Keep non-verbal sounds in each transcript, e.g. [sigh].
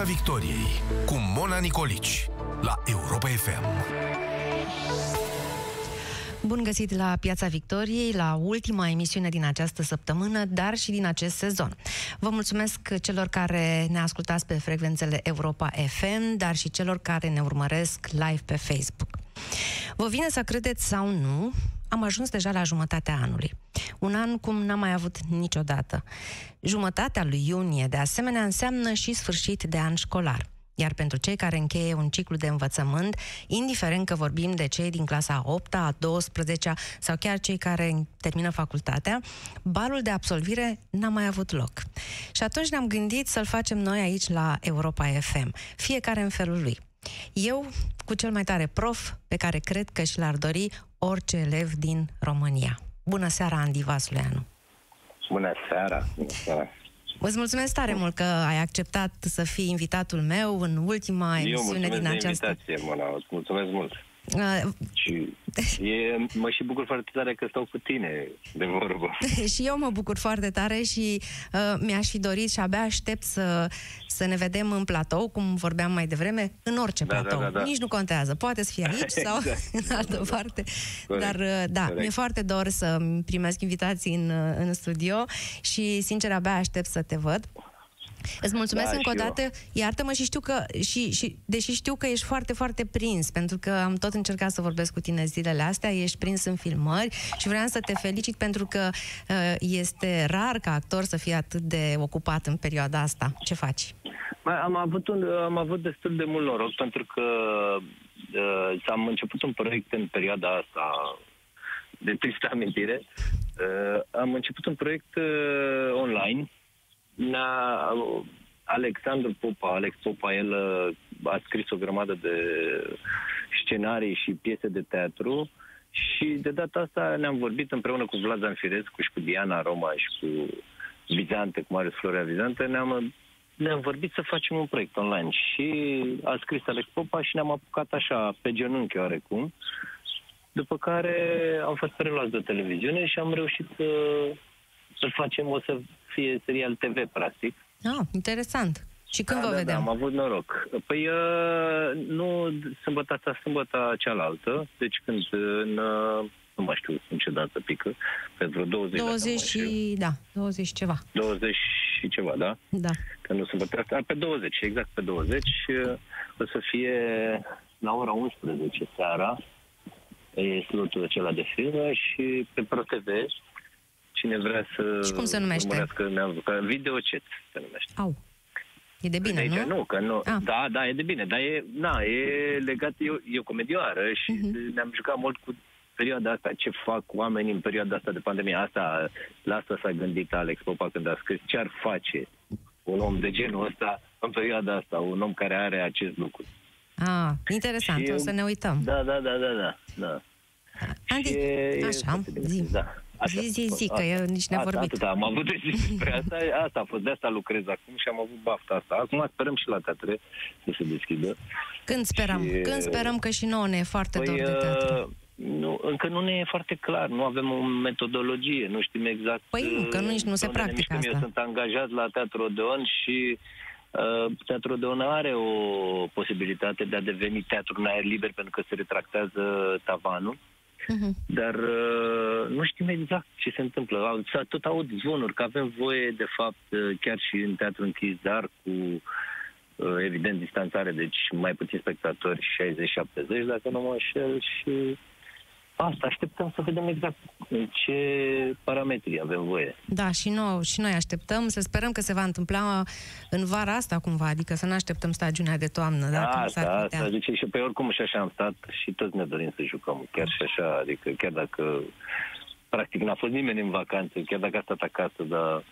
Piața Victoriei cu Mona Nicolici la Europa FM. Bun găsit la Piața Victoriei, la ultima emisiune din această săptămână, dar și din acest sezon. Vă mulțumesc celor care ne ascultați pe frecvențele Europa FM, dar și celor care ne urmăresc live pe Facebook. Vă vine să credeți sau nu, am ajuns deja la jumătatea anului. Un an cum n-am mai avut niciodată. Jumătatea lui iunie, de asemenea, înseamnă și sfârșit de an școlar. Iar pentru cei care încheie un ciclu de învățământ, indiferent că vorbim de cei din clasa 8 a 12 sau chiar cei care termină facultatea, balul de absolvire n-a mai avut loc. Și atunci ne-am gândit să-l facem noi aici la Europa FM, fiecare în felul lui. Eu cu cel mai tare prof pe care cred că și l-ar dori orice elev din România. Bună seara, Andy Vasuleanu! Bună seara! Bună seara! Îți mulțumesc tare mult că ai acceptat să fii invitatul meu în ultima emisiune din această... Eu mulțumesc de invitație, Mona, îți mulțumesc mult. Uh, și e, mă și bucur foarte tare că stau cu tine de vorbă. [laughs] și eu mă bucur foarte tare și uh, mi-aș fi dorit și abia aștept să, să ne vedem în platou, cum vorbeam mai devreme, în orice da, platou. Da, da, da. Nici nu contează. Poate să fie [laughs] aici sau exact. [laughs] în altă parte. Corect. Dar uh, da, Corect. mi-e foarte dor să primesc invitații în, uh, în studio și sincer abia aștept să te văd. Îți mulțumesc da, încă o dată, eu. iartă-mă și știu că, și, și, deși știu că ești foarte, foarte prins, pentru că am tot încercat să vorbesc cu tine zilele astea, ești prins în filmări și vreau să te felicit pentru că uh, este rar ca actor să fie atât de ocupat în perioada asta. Ce faci? Am avut, un, am avut destul de mult noroc pentru că uh, am început un proiect în perioada asta de tristă amintire. Uh, am început un proiect uh, online ne-a, Alexandru Popa, Alex Popa, el uh, a scris o grămadă de scenarii și piese de teatru și de data asta ne-am vorbit împreună cu Vlad Zanfirescu și cu Diana Roma și cu Vizante, cu Marius Florea Vizante, ne-am, ne-am vorbit să facem un proiect online și a scris Alex Popa și ne-am apucat așa pe genunchi oarecum, după care am fost preluați de televiziune și am reușit să, să facem, o să fie serial TV, practic. Ah, interesant. Și când da, vă da, vedem? Da, am avut noroc. Păi uh, nu sâmbătă asta, sâmbătă cealaltă, deci când în, uh, nu mai știu în ce dată pică, pentru 20 20 și, da, 20 ceva. 20 și ceva, da? Da. Că nu sâmbătă asta, pe 20, exact pe 20, uh, o să fie la ora 11 seara, e slotul acela de film și pe ProTV cine vrea să... Și cum se numește? Video chat se numește. Au. E de bine, Aici, nu? Nu, că nu. Ah. Da, da, e de bine, dar e, na, e legat, e, e o comedioară și uh-huh. ne-am jucat mult cu perioada asta, ce fac oamenii în perioada asta de pandemie. Asta, la asta s-a gândit Alex Popa când a scris ce ar face un om de genul ăsta în perioada asta, un om care are acest lucru. Ah, interesant, și, o să ne uităm. Da, da, da, da, da. da. Andi, e, așa, e zi. Da. Așa zi, zi, zi, că eu nici ne-a vorbit. Atâta, am avut de zis despre asta, asta a fost, de asta lucrez acum și am avut bafta asta. Acum sperăm și la teatre să se deschidă. Când sperăm? Și, Când sperăm că și nouă ne e foarte păi, dor de teatru? Uh, nu, încă nu ne e foarte clar, nu avem o metodologie, nu știm exact... Păi nu, că nu, nici nu se practică asta. Eu sunt angajat la Teatru Odeon și uh, Teatru Odeon are o posibilitate de a deveni teatru în aer liber pentru că se retractează tavanul. Uh-huh. Dar uh, nu știm exact ce se întâmplă. Tot aud zvonuri că avem voie, de fapt, uh, chiar și în teatru închis, dar cu uh, evident distanțare, deci mai puțin spectatori, 60-70, dacă nu mă înșel, și asta, așteptăm să vedem exact în ce parametri avem voie. Da, și noi, și noi așteptăm, să sperăm că se va întâmpla în vara asta cumva, adică să nu așteptăm stagiunea de toamnă. Da, asta, asta, zice și pe oricum și așa am stat și toți ne dorim să jucăm, chiar și așa, adică chiar dacă practic n-a fost nimeni în vacanță, chiar dacă a stat acasă, dar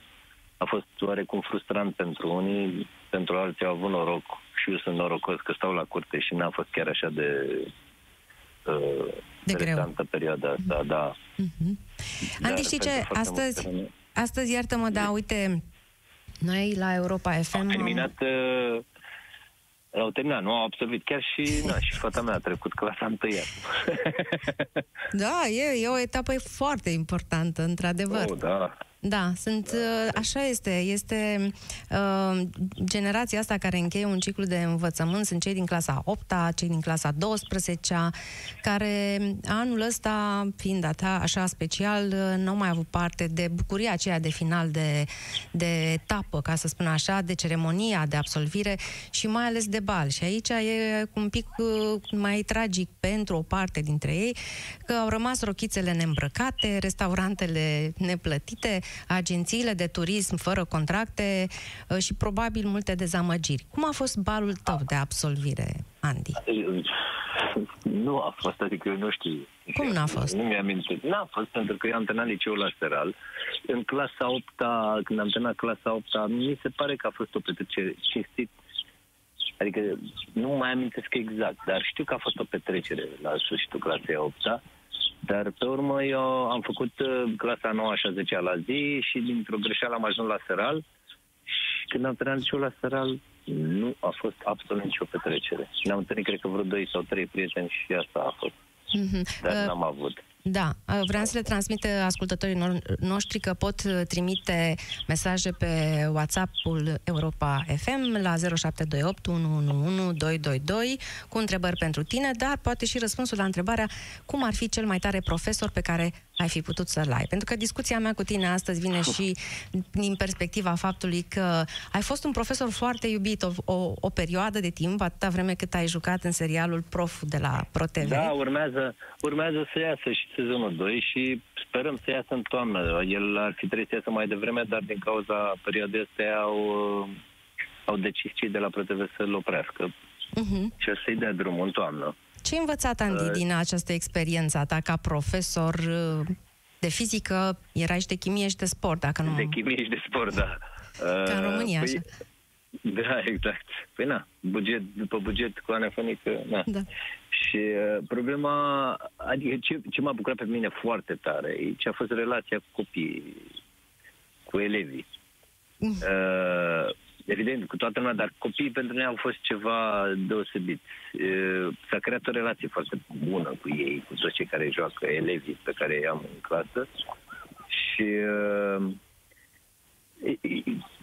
a fost oarecum frustrant pentru unii, pentru alții au avut noroc și eu sunt norocos că stau la curte și n-a fost chiar așa de uh, de greu. perioada asta, da. Uh-huh. Andy, știi ce? Astăzi, astăzi, iartă-mă, da, uite, noi la Europa FM... Au terminat... Uh, au terminat, nu au absolvit. Chiar și, na, și fata mea a trecut clasa întâia. [laughs] da, e, e o etapă foarte importantă, într-adevăr. Oh, da, Da, sunt, uh, așa este. Este uh, generația asta care încheie un ciclu de învățământ, sunt cei din clasa 8 cei din clasa 12 care anul ăsta, fiind data așa special, uh, nu au mai avut parte de bucuria aceea de final, de, de etapă, ca să spun așa, de ceremonia de absolvire și mai ales de bal. Și aici e un pic uh, mai tragic pentru o parte dintre ei, că au rămas rochițele neîmbrăcate, restaurantele neplătite, agențiile de turism fără contracte uh, și probabil multe dezamăgiri. Cum a fost balul tău de absolvire, Andy? [laughs] Nu a fost, adică eu nu știu. Cum n-a fost? Nu mi-am amintit. N-a fost pentru că eu am terminat liceul la Seral. În clasa 8 când am terminat clasa 8 mi se pare că a fost o petrecere cinstit. Adică nu mai amintesc exact, dar știu că a fost o petrecere la sfârșitul clasei 8 dar pe urmă eu am făcut uh, clasa 9 și 10 la zi și dintr-o greșeală am ajuns la Seral și când am terminat liceul la Seral nu a fost absolut nicio petrecere. Și ne-am întâlnit, cred că vreo doi sau trei prieteni și asta a fost. Mm-hmm. Dar uh, n-am avut. Da, vreau să le transmit ascultătorii noștri că pot uh, trimite mesaje pe WhatsApp-ul Europa FM la 0728 111 222 cu întrebări pentru tine, dar poate și răspunsul la întrebarea cum ar fi cel mai tare profesor pe care ai fi putut să-l ai. Pentru că discuția mea cu tine astăzi vine și din perspectiva faptului că ai fost un profesor foarte iubit o, o, o perioadă de timp, atâta vreme cât ai jucat în serialul Prof de la ProTV. Da, urmează, urmează să iasă și sezonul 2 și sperăm să iasă în toamnă. El ar fi trebuit să iasă mai devreme, dar din cauza perioadei astea au, au decis cei de la ProTV să-l oprească. Uh-huh. Și o să-i dea drumul în toamnă. Ce ai învățat, Andy, uh, din această experiență ta ca profesor uh, de fizică? Erai și de chimie și de sport, dacă nu... De chimie și de sport, da. Ca în România, păi, așa. Da, [laughs] exact. Păi na, buget, după buget cu anefonică, na. Da. Și uh, problema, adică ce, ce m-a bucurat pe mine foarte tare, e ce a fost relația cu copiii, cu elevii. Mm. Uh, evident, cu toată lumea, dar copiii pentru noi au fost ceva deosebit. Uh, s-a creat o relație foarte bună cu ei, cu toți cei care joacă, elevii pe care i-am în clasă. Și uh,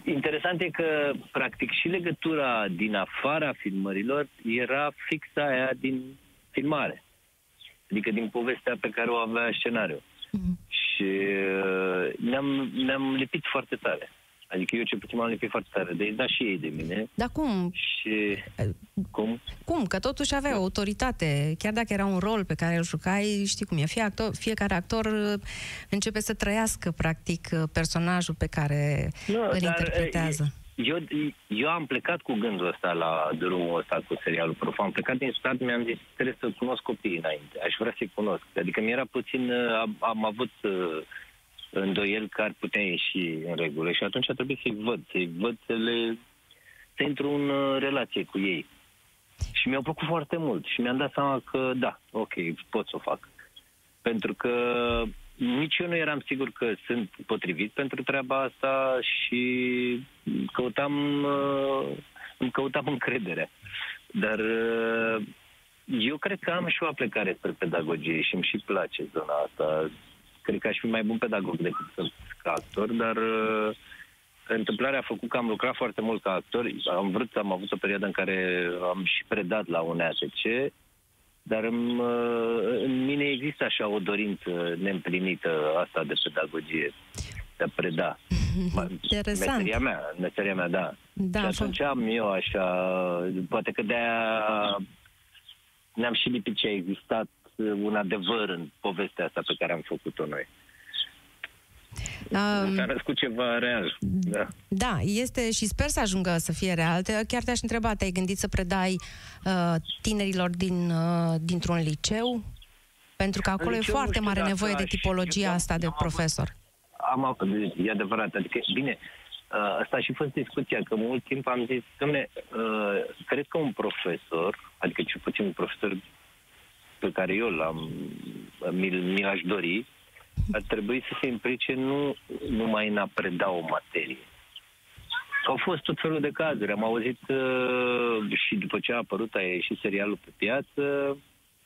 Interesant e că, practic, și legătura din afara filmărilor era fixa aia din filmare. Adică din povestea pe care o avea scenariul. Mm-hmm. Și uh, ne-am, ne-am lipit foarte tare. Adică eu ce puțin m-am lipit foarte tare de ei, dar și ei de mine. Dar cum? Și cum? Cum? Că totuși avea autoritate. Chiar dacă era un rol pe care îl jucai, știi cum e, fie actor, fiecare actor uh, începe să trăiască, practic, uh, personajul pe care nu, îl dar, interpretează. Eu, eu am plecat cu gândul ăsta la drumul ăsta cu serialul Prof. Am plecat din stat, mi-am zis, trebuie să cunosc copiii înainte. Aș vrea să-i cunosc. Adică mi-era puțin, uh, am, am avut îndoiel că ar putea ieși în regulă și atunci a trebuit să-i văd, să-i văd să le... să intru în uh, relație cu ei. Și mi-au plăcut foarte mult și mi-am dat seama că da, ok, pot să o fac. Pentru că nici eu nu eram sigur că sunt potrivit pentru treaba asta și căutam, uh, îmi căutam încrederea. Dar uh, eu cred că am și o aplecare spre pedagogie și îmi și place zona asta cred că aș fi mai bun pedagog decât sunt ca actor, dar uh, întâmplarea a făcut că am lucrat foarte mult ca actor. Am vrut, am avut o perioadă în care am și predat la un ATC, dar în, uh, în mine există așa o dorință neîmplinită asta de pedagogie, de a preda. [laughs] Interesant. Meseria mea, meseria mea, da. da și atunci am eu așa, poate că de-aia ne-am și lipit ce a existat un adevăr în povestea asta pe care am făcut-o noi. Um, S-a născut ceva real. Da. da, este și sper să ajungă să fie real. Chiar te-aș întreba, te-ai gândit să predai uh, tinerilor din, uh, dintr-un liceu? Pentru că acolo e foarte mare nevoie de tipologia asta de profesor. Am, am, e adevărat. Adică, bine, uh, asta a și fost discuția, că mult timp am zis, domne, uh, cred că un profesor, adică cel puțin un profesor pe care eu l-am, mi-l, mi-aș dori, ar trebui să se implice nu numai în a preda o materie. Au fost tot felul de cazuri. Am auzit uh, și după ce a apărut, a ieșit serialul pe piață,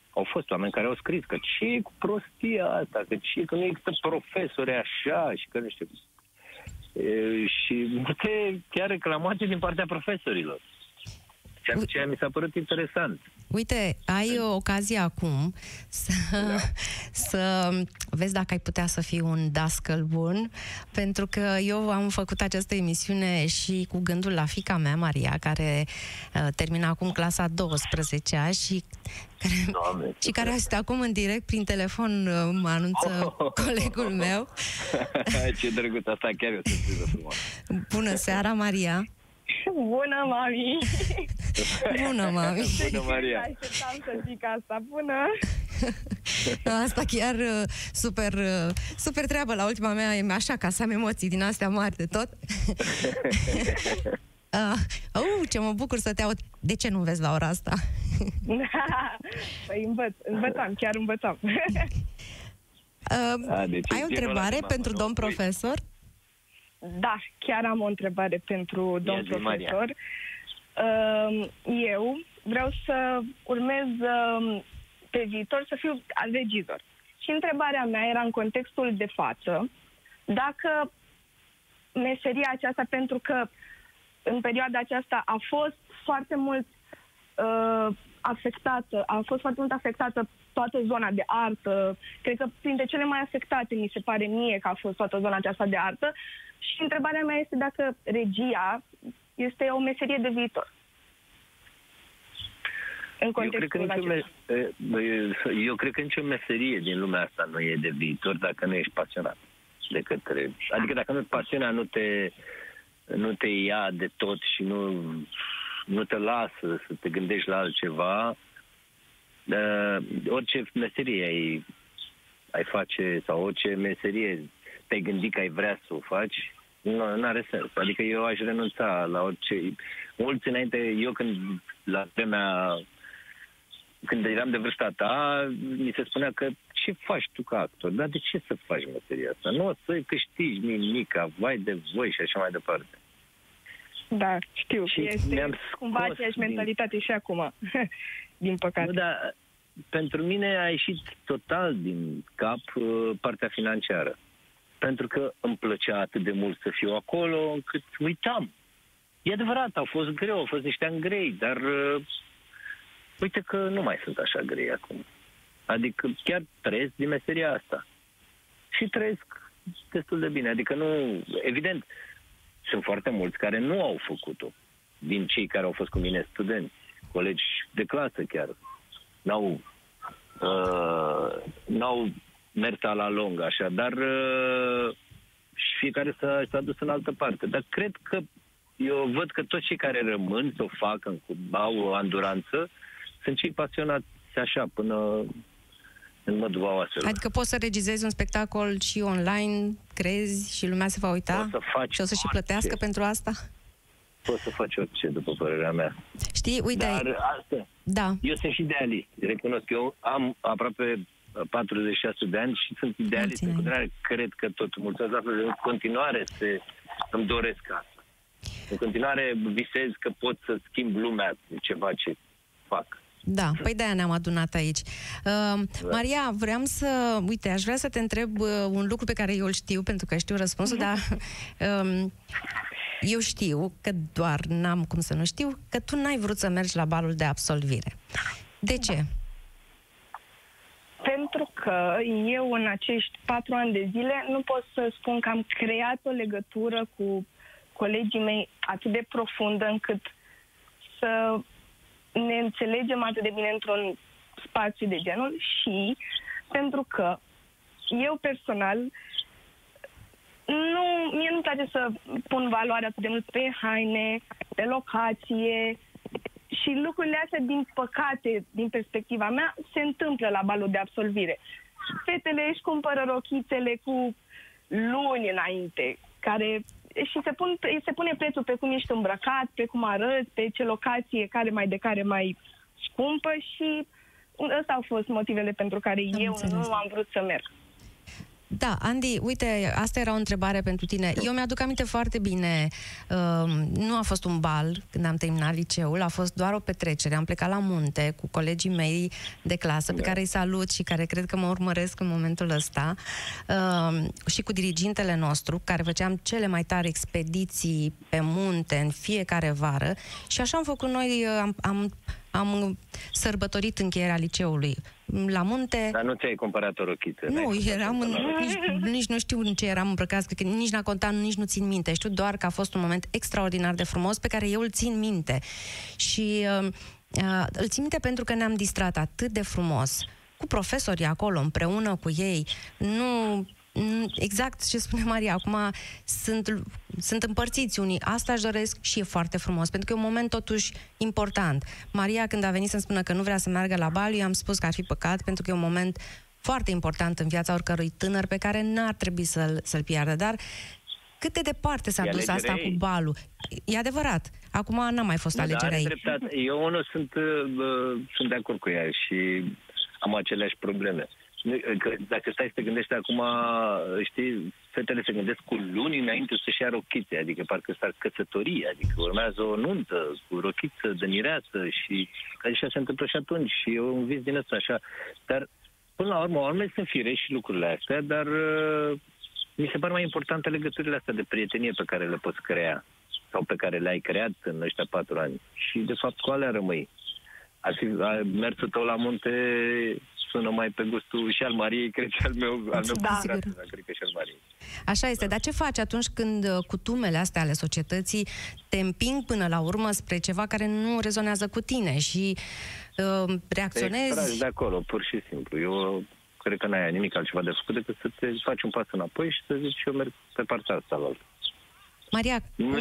au fost oameni care au scris că ce e cu prostia asta, că ce că nu există profesori așa și că nu știu. E, și multe chiar reclamații din partea profesorilor. Ceea ce mi s-a părut interesant. Uite, ai o ocazie acum să, da. [laughs] să vezi dacă ai putea să fii un dascăl bun, pentru că eu am făcut această emisiune și cu gândul la fica mea, Maria, care uh, termină acum clasa 12-a și care, Doamne, și care este acum în direct prin telefon, uh, mă anunță oh, colegul meu. [laughs] Ce drăguț, asta chiar e o frumos. Bună seara, Maria! Bună, mami! Bună, mami! Bună, Maria! Așteptam să zic asta. Bună! [laughs] Asta chiar uh, super, uh, super treabă la ultima mea, e așa, ca să am emoții din astea mari de tot. [laughs] Uh, uh, ce mă bucur să te aud. De ce nu vezi la ora asta? [laughs] păi învăț, învățam, chiar învățam. uh, A, deci ai o întrebare pentru domn profesor? Da, chiar am o întrebare pentru domn profesor. Uh, eu vreau să urmez uh, pe viitor să fiu regizor. Și întrebarea mea era în contextul de față, dacă meseria aceasta, pentru că în perioada aceasta a fost foarte mult uh, afectată, a fost foarte mult afectată toată zona de artă. Cred că printre cele mai afectate mi se pare mie că a fost toată zona aceasta de artă. Și întrebarea mea este dacă regia este o meserie de viitor. În eu cred, că nicio me- eu cred că nicio meserie din lumea asta nu e de viitor dacă nu ești pasionat de către... Adică dacă nu pasiunea nu te, nu te ia de tot și nu, nu te lasă să te gândești la altceva, uh, orice meserie ai, ai face sau orice meserie te-ai gândit că ai vrea să o faci, nu are sens. Adică eu aș renunța la orice... Mulți înainte, eu când, la vremea, când eram de vârsta ta, mi se spunea că ce faci tu ca actor? Dar de ce să faci meseria asta? Nu o să câștigi nimic, vai de voi și așa mai departe. Da, știu. Și este cumva aceeași din... mentalitate și acum, [laughs] din păcate. Nu, dar pentru mine a ieșit total din cap uh, partea financiară pentru că îmi plăcea atât de mult să fiu acolo, încât uitam. E adevărat, au fost greu, au fost niște ani grei, dar uh, uite că nu mai sunt așa grei acum. Adică chiar trăiesc din meseria asta. Și trăiesc destul de bine. Adică nu... Evident, sunt foarte mulți care nu au făcut-o. Din cei care au fost cu mine studenți, colegi de clasă chiar. N-au, uh, n-au mersa la lung, așa, dar uh, și fiecare s-a, s-a dus în altă parte. Dar cred că eu văd că toți cei care rămân să o facă, au o anduranță, sunt cei pasionați așa până în măduva oaselor. Adică poți să regizezi un spectacol și online, crezi, și lumea se va uita? să faci și o să și plătească pentru asta? Poți să faci orice, după părerea mea. Știi, uite... Dar asta, da. eu sunt și idealist, recunosc. Eu am aproape 46 de ani și sunt idealist în continuare. Cred că tot mulțumesc asta. În continuare se, îmi doresc asta. În continuare visez că pot să schimb lumea cu ceva ce fac. Da, păi de-aia ne-am adunat aici. Uh, Maria, vreau să... Uite, aș vrea să te întreb uh, un lucru pe care eu îl știu, pentru că știu răspunsul, uh-huh. dar uh, eu știu că doar n-am cum să nu știu, că tu n-ai vrut să mergi la balul de absolvire. De ce? Da. Pentru că eu în acești patru ani de zile nu pot să spun că am creat o legătură cu colegii mei atât de profundă încât să ne înțelegem atât de bine într-un spațiu de genul și pentru că eu personal nu, mie nu-mi place să pun valoare atât de mult pe haine, pe locație, și lucrurile astea, din păcate, din perspectiva mea, se întâmplă la balul de absolvire. Fetele își cumpără rochițele cu luni înainte, care și se, pun, se pune prețul pe cum ești îmbrăcat, pe cum arăți, pe ce locație, care mai de care mai scumpă și ăsta au fost motivele pentru care am eu înțeles. nu am vrut să merg. Da, Andy, uite, asta era o întrebare pentru tine. Eu mi-aduc aminte foarte bine, uh, nu a fost un bal când am terminat liceul, a fost doar o petrecere. Am plecat la munte cu colegii mei de clasă, da. pe care îi salut și care cred că mă urmăresc în momentul ăsta, uh, și cu dirigintele nostru, care făceam cele mai tari expediții pe munte în fiecare vară. Și așa am făcut noi, uh, am, am am sărbătorit încheierea liceului la munte. Dar nu ți-ai cumpărat o rochiță? Nu, eram în, nici, nici nu știu în ce eram îmbrăcat, că nici n-a contat, nici nu țin minte. Știu doar că a fost un moment extraordinar de frumos pe care eu îl țin minte. Și uh, uh, îl țin minte pentru că ne-am distrat atât de frumos cu profesorii acolo, împreună cu ei. Nu Mm, exact ce spune Maria, acum sunt, sunt împărțiți unii. Asta își doresc și e foarte frumos, pentru că e un moment totuși important. Maria, când a venit să-mi spună că nu vrea să meargă la bal, eu am spus că ar fi păcat, pentru că e un moment foarte important în viața oricărui tânăr pe care n-ar trebui să-l, să-l piardă. Dar cât de departe s-a dus asta ei. cu balul? E adevărat. Acum n-a mai fost da, alegerea ei. Eu unul sunt, uh, sunt de acord cu ea și am aceleași probleme. Că dacă stai să te gândești acum, știi, fetele se gândesc cu luni înainte să-și ia rochițe, adică parcă s-ar căsătorie, adică urmează o nuntă cu rochiță de mireasă și așa se întâmplă și atunci și e un vis din ăsta așa. Dar până la urmă, oamenii sunt firești lucrurile astea, dar uh, mi se par mai importante legăturile astea de prietenie pe care le poți crea sau pe care le-ai creat în ăștia patru ani. Și de fapt cu alea rămâi. Ar fi mersul tău la munte sună mai pe gustul și al Mariei, cred și al meu, al meu da. Frate, cred că și al Mariei. Așa este, dar ce faci atunci când uh, cutumele astea ale societății te împing până la urmă spre ceva care nu rezonează cu tine și uh, reacționezi? Te de acolo, pur și simplu. Eu cred că n-ai nimic altceva de făcut decât să te faci un pas înapoi și să zici eu merg pe partea asta la altă. Maria, nu,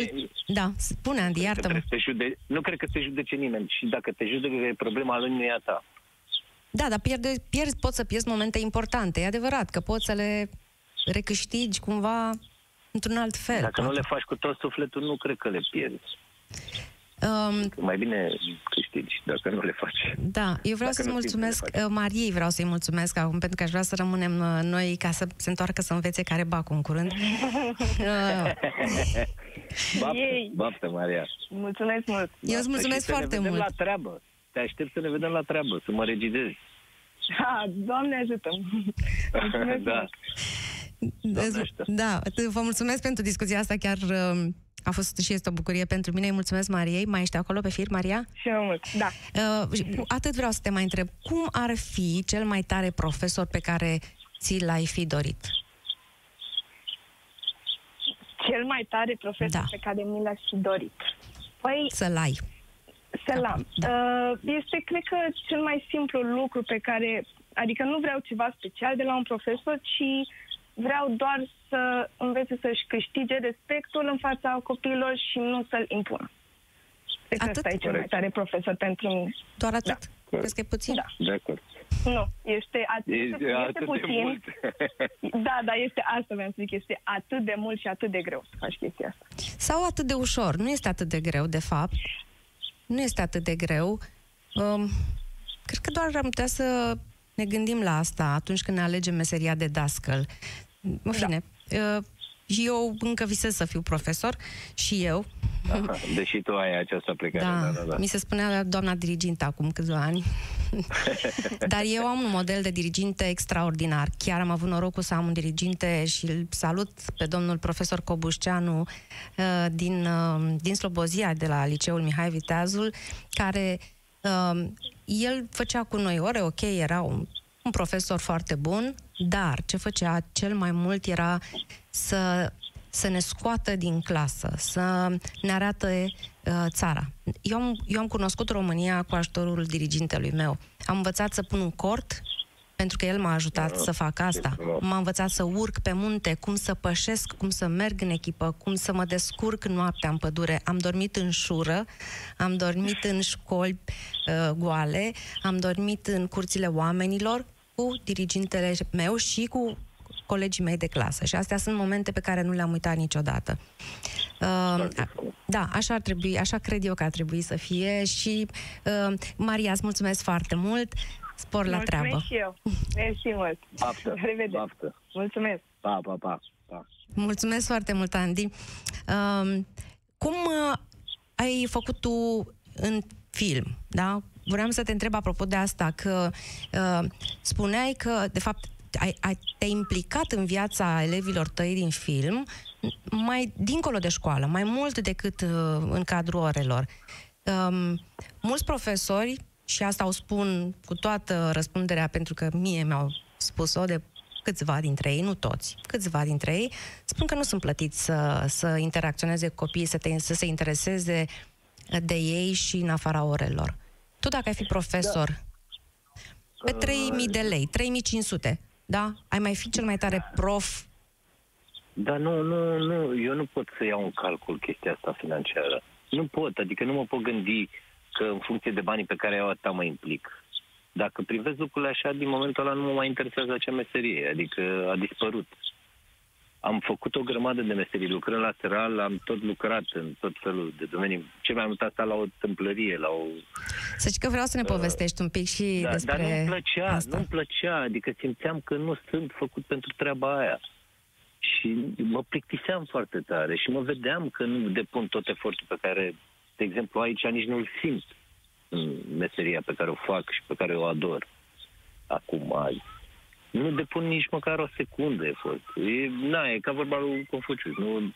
da, spune Andy, iartă-mă. Jude... Nu cred că te judece nimeni și dacă te judecă e problema lui nu e a ta. Da, dar pierde, pierzi, poți să pierzi momente importante. E adevărat că poți să le recâștigi cumva într-un alt fel. Dacă poate. nu le faci cu tot sufletul, nu cred că le pierzi. Um, mai bine câștigi dacă nu le faci. Da, eu vreau să-ți mulțumesc, uh, Mariei vreau să-i mulțumesc acum, pentru că aș vrea să rămânem uh, noi ca să se întoarcă să învețe care bacul în curând. [laughs] uh. baftă, baftă, Maria. Mulțumesc mult. Eu îți mulțumesc foarte mult. la treabă te aștept să ne vedem la treabă, să mă regidezi. Ha, Doamne [laughs] ajută da. Da, vă mulțumesc pentru discuția asta, chiar uh, a fost și este o bucurie pentru mine. Îi mulțumesc Mariei. Mai ești acolo pe fir, Maria? Și eu mult, da. Uh, atât vreau să te mai întreb. Cum ar fi cel mai tare profesor pe care ți l-ai fi dorit? Cel mai tare profesor da. pe care mi l-aș fi dorit? Păi... Să-l ai. Selam. Da. Uh, este, cred că, cel mai simplu lucru pe care, adică nu vreau ceva special de la un profesor, ci vreau doar să învețe să-și câștige respectul în fața copiilor și nu să-l impună. Cred că ăsta e cel mai tare profesor pentru mine. Doar atât? Da. Crezi că e puțin? Da. De acord. Nu, este atât, este, este, atât puțin. [laughs] da, da, este asta vreau să zic, este atât de mult și atât de greu să faci chestia asta. Sau atât de ușor, nu este atât de greu, de fapt nu este atât de greu. Um, cred că doar am putea să ne gândim la asta atunci când ne alegem meseria de dascăl. În da. fine, da. Uh, eu încă visez să fiu profesor și eu. Aha, deși tu ai această plecare. Da, da, da, da. mi se spunea doamna dirigintă acum câțiva ani. [laughs] Dar eu am un model de diriginte extraordinar. Chiar am avut norocul să am un diriginte și îl salut pe domnul profesor Cobușceanu uh, din, uh, din Slobozia, de la Liceul Mihai Viteazul, care uh, el făcea cu noi ore, ok, era un, un profesor foarte bun, dar ce făcea cel mai mult era să să ne scoată din clasă, să ne arate uh, țara. Eu am, eu am cunoscut România cu ajutorul dirigintelui meu. Am învățat să pun un cort, pentru că el m-a ajutat să fac asta. M-a învățat să urc pe munte, cum să pășesc, cum să merg în echipă, cum să mă descurc noaptea în pădure. Am dormit în șură, am dormit în școli uh, goale, am dormit în curțile oamenilor cu dirigintele meu și cu colegii mei de clasă. Și astea sunt momente pe care nu le-am uitat niciodată. Uh, da, așa ar trebui, așa cred eu că ar trebui să fie și uh, Maria, îți mulțumesc foarte mult. Spor la mulțumesc treabă. și eu. Mersi mult. Baftă. Revedere. Baftă. Mulțumesc. Pa, pa, pa. pa. Mulțumesc foarte mult, Andy. Uh, cum uh, ai făcut tu în film, da? Vreau să te întreb apropo de asta, că uh, spuneai că, de fapt, ai, ai, te-ai implicat în viața elevilor tăi din film mai dincolo de școală, mai mult decât uh, în cadrul orelor. Um, mulți profesori, și asta o spun cu toată răspunderea pentru că mie mi-au spus-o de câțiva dintre ei, nu toți, câțiva dintre ei, spun că nu sunt plătiți să, să interacționeze cu copiii, să, te, să se intereseze de ei și în afara orelor. Tu dacă ai fi profesor, da. pe 3000 de lei, 3500, da? Ai mai fi cel mai tare prof dar nu, nu, nu, eu nu pot să iau în calcul chestia asta financiară. Nu pot, adică nu mă pot gândi că în funcție de banii pe care eu atâta mă implic. Dacă privesc lucrurile așa, din momentul ăla nu mă mai interesează acea meserie, adică a dispărut. Am făcut o grămadă de meserii. Lucrând lateral, am tot lucrat în tot felul de domenii. Ce mai mult asta la o tâmplărie, la o... Să știi că vreau să ne uh, povestești uh, un pic și da, despre Dar nu-mi plăcea, asta. nu-mi plăcea. Adică simțeam că nu sunt făcut pentru treaba aia. Și mă plictiseam foarte tare și mă vedeam că nu depun tot efortul pe care, de exemplu, aici nici nu-l simt în meseria pe care o fac și pe care o ador acum azi nu depun nici măcar o secundă efort. E, na, e ca vorba lui Confucius. Nu,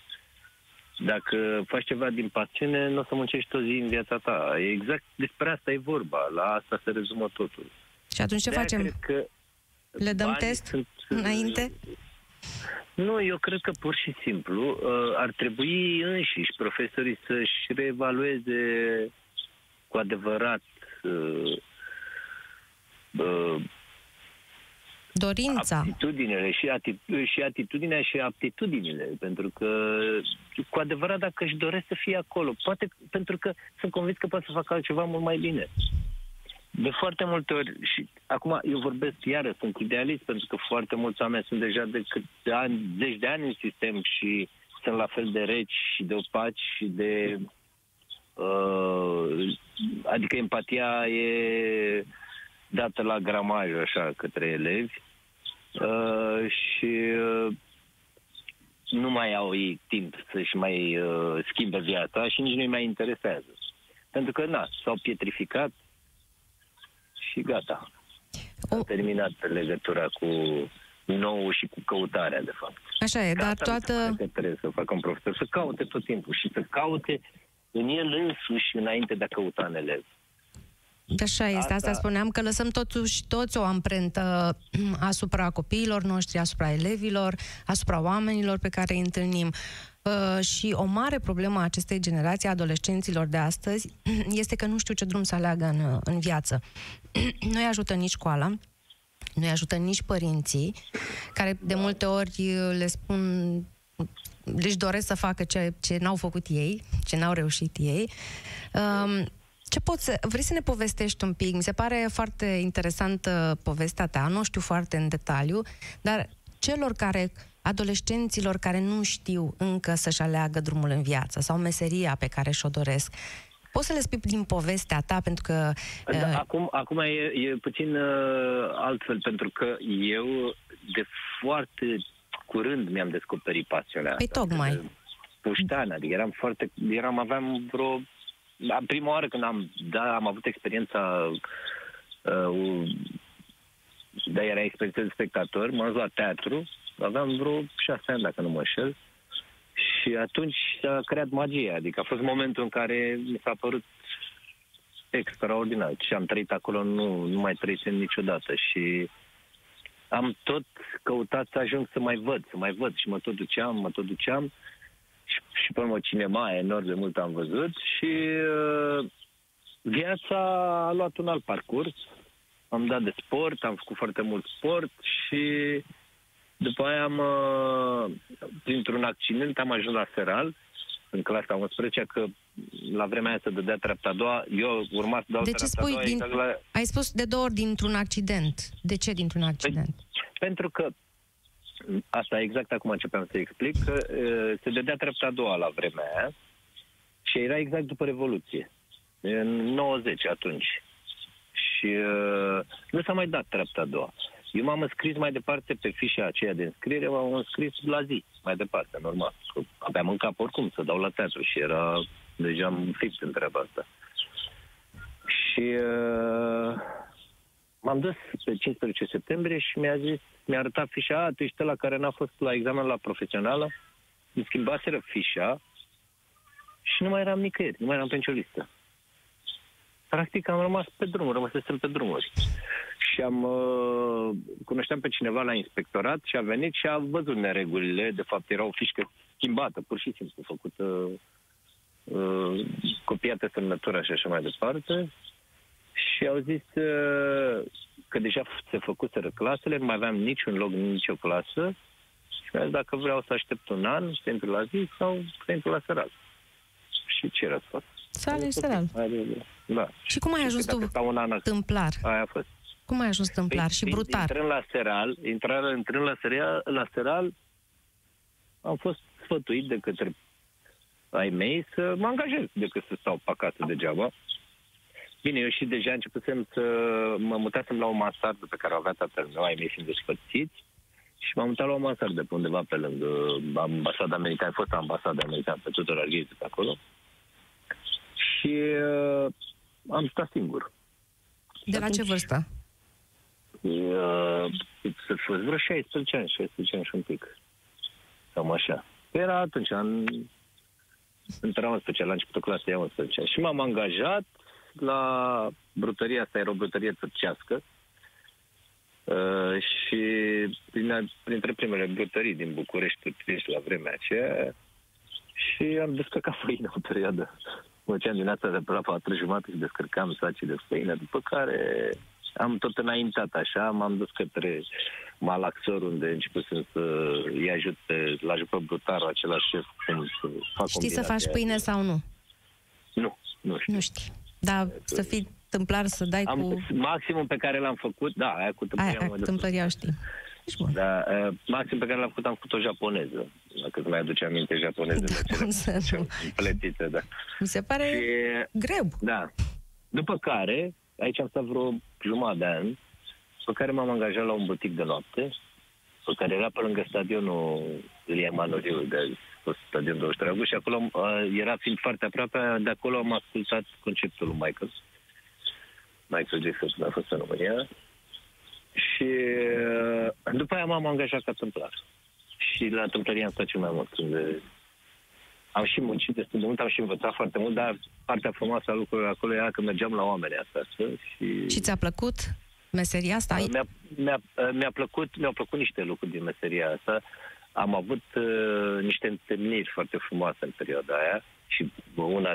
dacă faci ceva din pasiune, nu o să muncești o zi în viața ta. E exact despre asta e vorba. La asta se rezumă totul. Și atunci ce De-aia facem? Că Le dăm test sunt, înainte? Nu, eu cred că pur și simplu uh, ar trebui înșiși profesorii să-și reevalueze cu adevărat uh, uh, Dorința. Atitudinile și, ati- și atitudinea și aptitudinile. Pentru că, cu adevărat, dacă își doresc să fie acolo, poate pentru că sunt convins că poate să facă altceva mult mai bine. De foarte multe ori, și acum eu vorbesc iară, sunt idealist, pentru că foarte mulți oameni sunt deja de cât de ani, zeci de ani în sistem și sunt la fel de reci și de opaci și de... Uh, adică empatia e dată la gramaj, așa, către elevi. Uh, și uh, nu mai au ei timp să-și mai uh, schimbe viața și nici nu-i mai interesează. Pentru că, na, s-au pietrificat și gata. S-a terminat legătura cu nou și cu căutarea, de fapt. Așa e, gata, dar toată... Trebuie să facă un profesor, să caute tot timpul și să caute în el însuși înainte de a căuta în elev. Așa este, asta, asta spuneam, că lăsăm totuși toți o amprentă [clears throat] asupra copiilor noștri, asupra elevilor, asupra oamenilor pe care îi întâlnim. Uh, și o mare problemă a acestei generații, adolescenților de astăzi, [clears throat] este că nu știu ce drum să aleagă în, în viață. [clears throat] Nu-i ajută nici școala, nu-i ajută nici părinții, care de multe ori le spun își doresc să facă ce, ce n-au făcut ei, ce n-au reușit ei. Um, ce poți să... Vrei să ne povestești un pic? Mi se pare foarte interesantă povestea ta, nu știu foarte în detaliu, dar celor care, adolescenților care nu știu încă să-și aleagă drumul în viață sau meseria pe care și-o doresc, Poți să le spui din povestea ta, pentru că... Da, uh... acum, acum e, e puțin uh, altfel, pentru că eu de foarte curând mi-am descoperit pasiunea păi asta. tocmai. Puștean, adică eram foarte... Eram, aveam vreo la prima oară când am, da, am avut experiența uh, da, era experiența de spectator, m-am dus la teatru, aveam vreo șase ani, dacă nu mă înșel, și atunci s-a creat magia, adică a fost momentul în care mi s-a părut extraordinar. Și am trăit acolo, nu, nu mai trăisem niciodată și am tot căutat să ajung să mai văd, să mai văd. Și mă tot duceam, mă tot duceam și, și pe urmă cinema enorm de mult am văzut și uh, viața a luat un alt parcurs. Am dat de sport, am făcut foarte mult sport și după aia am, uh, printr-un accident, am ajuns la Feral, în clasa 11, că la vremea aia se dădea treapta a doua, eu urma să dau de ce spui a doua. Din... La... Ai spus de două ori dintr-un accident. De ce dintr-un accident? Pentru că Asta exact acum începeam să explic, că se dădea treapta a doua la vremea aia și era exact după Revoluție, în 90 atunci. Și uh, nu s-a mai dat treapta a doua. Eu m-am înscris mai departe pe fișa aceea de înscriere, m-am înscris la zi, mai departe, normal. Că aveam în cap oricum să dau la teatru și era deja am fipt în treaba asta. Și uh, m-am dus pe 15 septembrie și mi-a zis, mi-a arătat fișa, a, tu ești la care n-a fost la examen la profesională, îmi schimbaseră fișa și nu mai eram nicăieri, nu mai eram pe nicio listă. Practic am rămas pe drum, rămăsesem pe drumuri. Și am, uh, cunoșteam pe cineva la inspectorat și a venit și a văzut neregulile. De fapt, era o fișcă schimbată, pur și simplu, făcută, uh, copiată semnătura și așa mai departe. Și au zis uh, că deja se făcuseră clasele, nu mai aveam niciun loc, nicio clasă. Și mi-a zis dacă vreau să aștept un an pentru la zi sau pentru la seral. Și ce răspuns? Să alegi seral. Da. Și cum ai ajuns tu tâmplar? Aia a fost. Cum ai ajuns tâmplar păi, și brutar? Intrând la seral, intrând, intrând la seral, la seral, am fost sfătuit de către ai mei să mă angajez decât să stau pe acasă degeaba. Bine, eu și deja începusem să mă mutasem la o mansardă pe care o avea tatăl meu, ai mei fiind despărțiți, și m-am mutat la o mansardă pe undeva pe lângă ambasada americană, a fost ambasada americană pe tuturor arghezi pe acolo. Și uh, am stat singur. De la ce vârstă? Uh, să fost vreo 16 ani, 16 ani și un pic. Cam așa. Era atunci, în, între 11, la începutul clasei 11 ani. Și m-am angajat la brutăria asta, era o brutărie turcească, Uh, și prin, printre primele brutării din București turcești la vremea aceea și am descărcat făină o perioadă. Mă ceam din asta de pe la patru jumate și descărcam sacii de făină, după care am tot înaintat așa, m-am dus către Malaxor, unde începusem să îi ajut pe, la ajut pe brutarul același șef cum să fac Știi să faci pâine sau nu? Nu, nu știu. Nu știi. Dar să fii tâmplar să dai am, cu... Maximul pe care l-am făcut, da, aia cu tâmplăria. Aia, tâmplăria știi. Ești bun. Da, uh, maxim pe care l-am făcut, am făcut o japoneză. Dacă îți mai aduce aminte japoneză. Da, cum să nu. Plătită, da. Mi se pare și, greu. Da. După care, aici am stat vreo jumătate de ani, pe care m-am angajat la un butic de noapte, pe care era pe lângă stadionul Ilie Manoliu, de fost stadion 23 august, și acolo uh, era fiind foarte aproape, de acolo am ascultat conceptul lui Michael. Michael Jackson a fost în România. Și uh, după aia m-am angajat ca tâmplar. Și la tâmplărie am stat cel mai mult. Unde am și muncit destul de mult, am și învățat foarte mult, dar partea frumoasă a lucrurilor acolo era că mergeam la oameni acasă. Și, și ți-a plăcut meseria asta? Mi-a, mi-a, mi-a, plăcut, mi-au plăcut niște lucruri din meseria asta. Am avut uh, niște întâlniri foarte frumoase în perioada aia și una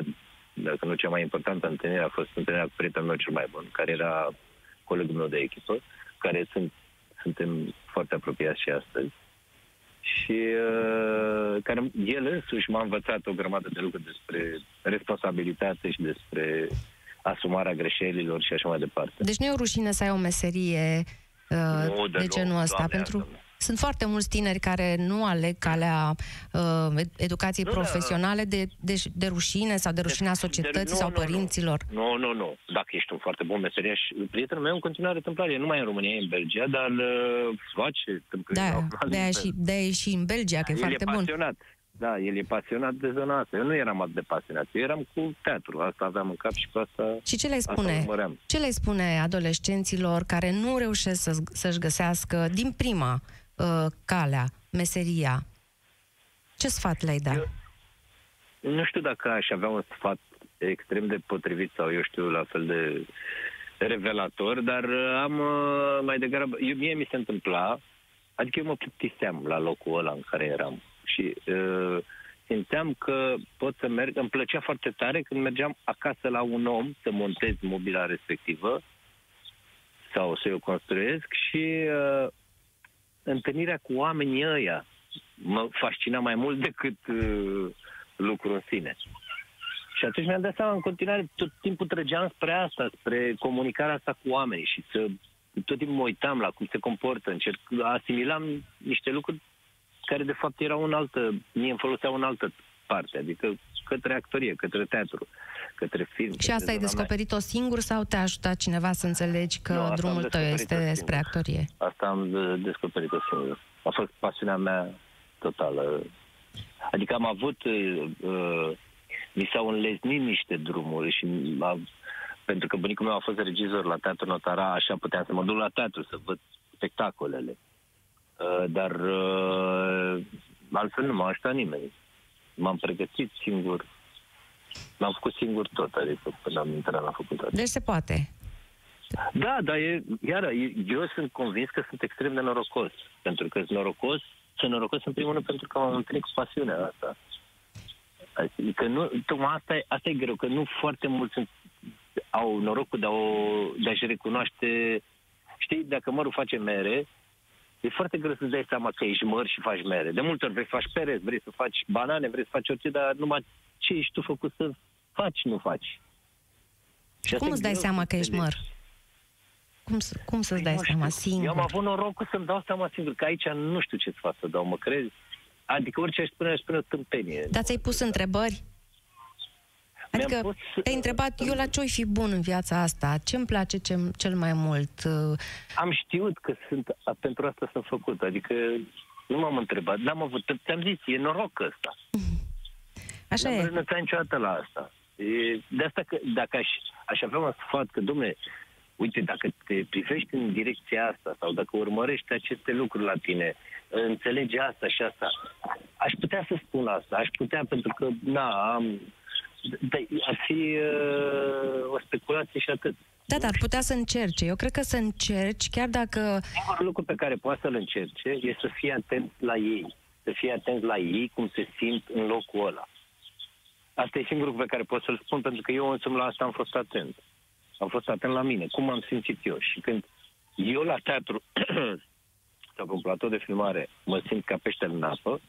dacă nu cea mai importantă întâlnire, a fost întâlnirea cu prietenul meu cel mai bun, care era colegul meu de echipă, care sunt, suntem foarte apropiați și astăzi. Și uh, care el însuși m-a învățat o grămadă de lucruri despre responsabilitate și despre asumarea greșelilor și așa mai departe. Deci nu e o rușine să ai o meserie uh, nu, de, de genul ăsta, pentru... Asta, sunt foarte mulți tineri care nu aleg calea uh, educației nu, da. profesionale de, de, de rușine sau de rușinea societății de, nu, sau nu, părinților. Nu, nu, nu. Dacă ești un foarte bun meseriaș, prietenul meu în continuare tâmplare, nu mai în România, e în Belgia, dar uh, face tâmplare. Da, de-aia și, de și în Belgia, că e foarte e pasionat. bun. Da, el e pasionat de zona asta. Eu nu eram atât de pasionat. Eu eram cu teatru. Asta aveam în cap și pe asta Și ce le spune? Ce le spune adolescenților care nu reușesc să, să-și găsească din prima uh, calea, meseria, ce sfat le-ai da? Eu, nu știu dacă aș avea un sfat extrem de potrivit sau eu știu la fel de revelator, dar am uh, mai degrabă, eu, mie mi se întâmpla, adică eu mă plictiseam la locul ăla în care eram și uh, simțeam că pot să merg, îmi plăcea foarte tare când mergeam acasă la un om să montez mobila respectivă sau să o construiesc și uh, întâlnirea cu oamenii ăia mă fascina mai mult decât uh, lucrul în sine. Și atunci mi-am dat seama în continuare, tot timpul trăgeam spre asta, spre comunicarea asta cu oamenii și să tot timpul mă uitam la cum se comportă, încerc, asimilam niște lucruri care de fapt erau în altă, mie îmi foloseau în altă parte, adică către actorie, către teatru, către film. Și asta ai descoperit-o singur sau te-a ajutat cineva să înțelegi că nu, drumul tău este spre actorie? Asta am descoperit-o singur. A fost pasiunea mea totală. Adică am avut, uh, mi s-au înleznit niște drumuri și a, pentru că bunicul meu a fost regizor la Teatru Notara, așa puteam să mă duc la teatru să văd spectacolele. Uh, dar uh, altfel nu m-a ajutat nimeni. M-am pregătit singur. M-am făcut singur tot, adică până am intrat la facultate. Deci se poate. Da, dar e, iară, eu sunt convins că sunt extrem de norocos. Pentru că sunt norocos, sunt norocos în primul rând pentru că m-am întâlnit cu pasiunea asta. Adică nu, tocmai asta e, asta e greu, că nu foarte mulți sunt, au norocul de, a o, de a-și recunoaște... Știi, dacă mărul face mere, e foarte greu să-ți dai seama că ești măr și faci mere. De multe ori vrei să faci perez, vrei să faci banane, vrei să faci orice, dar numai ce ești tu făcut să faci, nu faci. Și Cum îți dai seama că ești măr? Cum, cum să-ți păi dai seama singur? Eu am avut norocul să-mi dau seama singur, că aici nu știu ce să fac să dau, mă crezi? Adică orice aș spune, aș spune o tâmpenie. Dar ți-ai pus întrebări? Adică pus, te-ai întrebat, eu la ce fi bun în viața asta? Ce-mi place ce, cel mai mult? Am știut că sunt, pentru asta sunt făcut. Adică nu m-am întrebat, n-am avut, ți-am zis, e noroc ăsta. [laughs] Așa n-am e. renunțat niciodată la asta. E, de asta că dacă aș, aș avea un sfat că, domne, uite, dacă te privești în direcția asta sau dacă urmărești aceste lucruri la tine, înțelegi asta și asta, aș putea să spun asta, aș putea pentru că, na, am... Dar ar fi uh, o speculație și atât. Da, dar putea să încerce. Eu cred că să încerci, chiar dacă... Singurul lucru pe care poate să-l încerce e să fie atent la ei. Să fie atent la ei, cum se simt în locul ăla. Asta e singurul lucru pe care pot să-l spun, pentru că eu însumi la asta am fost atent am fost atent la mine, cum am simțit eu. Și când eu la teatru [clears throat] sau pe un platou de filmare mă simt ca peștele în apă,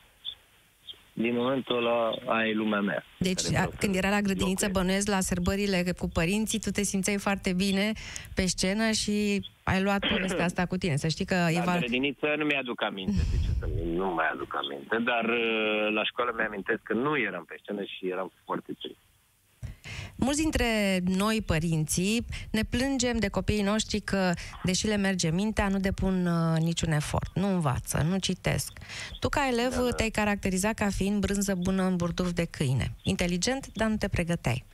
din momentul ăla aia e lumea mea. Deci, a, când era la grădiniță, bănuiesc la sărbările cu părinții, tu te simțeai foarte bine pe scenă și ai luat povestea asta cu tine. Să știi că... La val... grădiniță nu mi-aduc aminte, de ce să nu mai aduc aminte, dar uh, la școală mi-amintesc că nu eram pe scenă și eram foarte trist. Mulți dintre noi, părinții, ne plângem de copiii noștri că, deși le merge mintea, nu depun uh, niciun efort, nu învață, nu citesc. Tu, ca elev, da, da. te-ai caracterizat ca fiind brânză bună în burduf de câine. Inteligent, dar nu te pregăteai.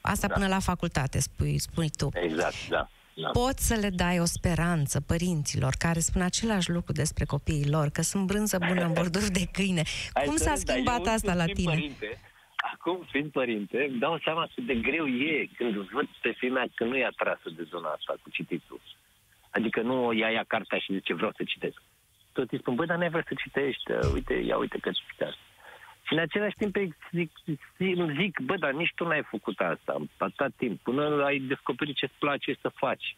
Asta da. până la facultate, spui, spui tu. Exact, da. Da. Poți să le dai o speranță părinților care spun același lucru despre copiii lor, că sunt brânză bună în borduf de câine. Cum s-a schimbat asta la tine? Părinte, acum, fiind părinte, îmi dau seama cât de greu e când văd pe femeia că nu e atrasă de zona asta cu cititul. Adică nu ia ia cartea și zice vreau să citesc. Tot îi spun, băi, dar nu vrea să citești, uite, ia uite că citești. Și în același timp zic, zic, zic, bă, dar nici tu n-ai făcut asta atâta timp, până ai descoperit ce-ți place să faci.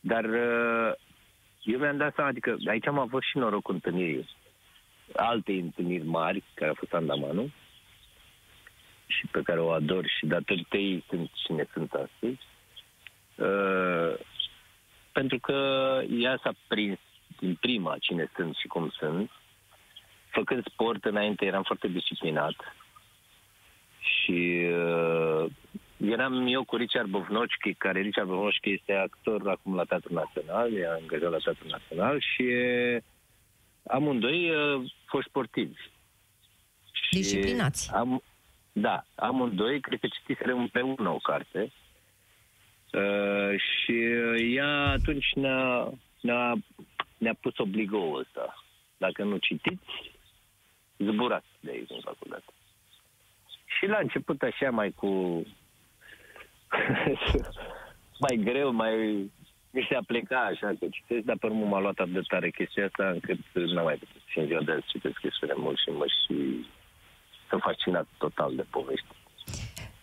Dar uh, eu mi-am dat seama, adică aici am avut și noroc cu întâlniri, alte întâlniri mari, care a fost Andamanul, și pe care o ador și datorită ei sunt cine sunt astăzi. Uh, pentru că ea s-a prins din prima cine sunt și cum sunt. Făcând sport înainte eram foarte disciplinat și uh, eram eu cu Richard Bovnochki, care Richard Bovnochki este actor acum la Teatrul Național, e angajat la Teatrul Național și uh, amândoi uh, fost sportivi. Disciplinați. Am, da, amândoi, cred că citiserăm împreună o carte. Uh, și ea atunci ne-a, ne-a, ne-a pus obligoul ăsta. Dacă nu citiți, zburați de aici în facultate. Și la început așa mai cu... [laughs] mai greu, mai... Mi se apleca așa că citesc, dar pe urmă m-a luat atât de tare chestia asta încât n-am mai putut. Și în ziua de azi citesc chestiune mult și mă și sunt fascinat total de povești.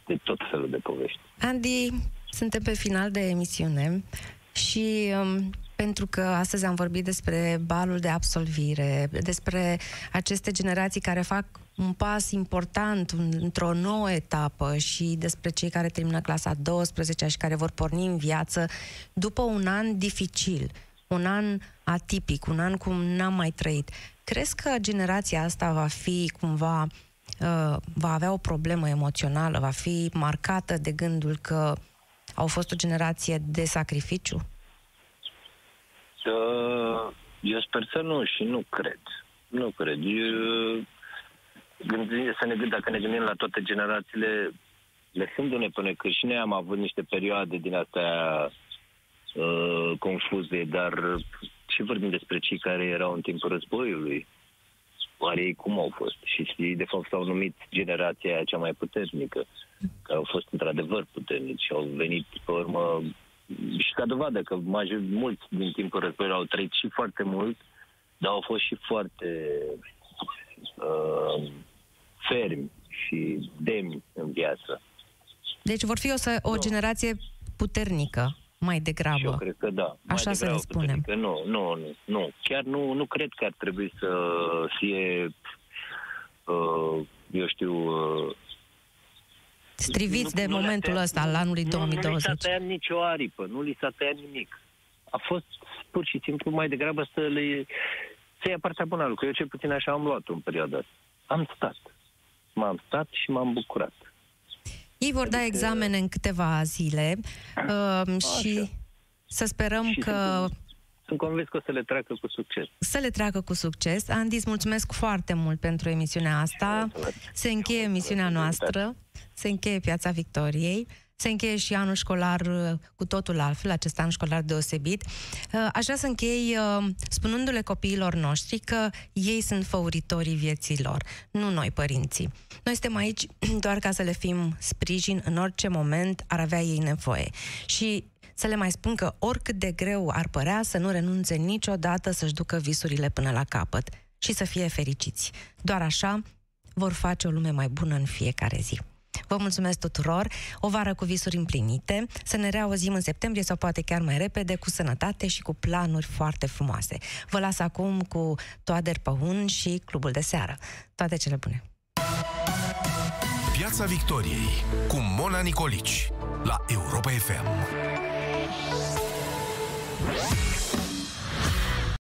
De tot felul de povești. Andy, suntem pe final de emisiune și um, pentru că astăzi am vorbit despre balul de absolvire, despre aceste generații care fac un pas important într-o nouă etapă și despre cei care termină clasa 12 și care vor porni în viață după un an dificil, un an atipic, un an cum n-am mai trăit. Crezi că generația asta va fi cumva uh, va avea o problemă emoțională, va fi marcată de gândul că au fost o generație de sacrificiu? Uh, eu sper să nu și nu cred. Nu cred. Eu, gândi, să ne gândim, dacă ne gândim la toate generațiile, lăsându-ne până că și noi am avut niște perioade din astea uh, confuze, dar și vorbim despre cei care erau în timpul războiului. Oare ei cum au fost? Și ei, de fapt, s-au numit generația aia cea mai puternică, care au fost într-adevăr puternici și au venit, pe urmă, și ca dovadă că major, mulți din timpul războiului au trăit și foarte mult, dar au fost și foarte uh, fermi și demni în viață. Deci vor fi o, o generație puternică mai degrabă. Și eu cred că da. Așa să le spunem. Nu, nu, nu, nu. Chiar nu, nu cred că ar trebui să fie, uh, eu știu... Uh, Striviți de momentul ăsta, al anului 2020. Nu, nu li s-a tăiat nicio aripă, nu li s-a tăiat nimic. A fost pur și simplu mai degrabă să le... să ia partea bună a lucrului. Eu cel puțin așa am luat în perioada asta. Am stat. M-am stat și m-am bucurat. Ei vor da adică- examene în câteva zile uh, și să sperăm și că... Sunt convins că o să le treacă cu succes. Să le treacă cu succes. Andis, mulțumesc foarte mult pentru emisiunea asta. Se încheie emisiunea noastră, se încheie Piața Victoriei se încheie și anul școlar uh, cu totul altfel, acest an școlar deosebit. Uh, aș vrea să închei uh, spunându-le copiilor noștri că ei sunt făuritorii vieții lor, nu noi, părinții. Noi suntem aici [clears throat] doar ca să le fim sprijin în orice moment ar avea ei nevoie. Și să le mai spun că oricât de greu ar părea să nu renunțe niciodată să-și ducă visurile până la capăt și să fie fericiți. Doar așa vor face o lume mai bună în fiecare zi. Vă mulțumesc tuturor, o vară cu visuri împlinite, să ne reauzim în septembrie sau poate chiar mai repede, cu sănătate și cu planuri foarte frumoase. Vă las acum cu Toader Păun și Clubul de Seară. Toate cele bune! Piața Victoriei cu Mona Nicolici la Europa FM.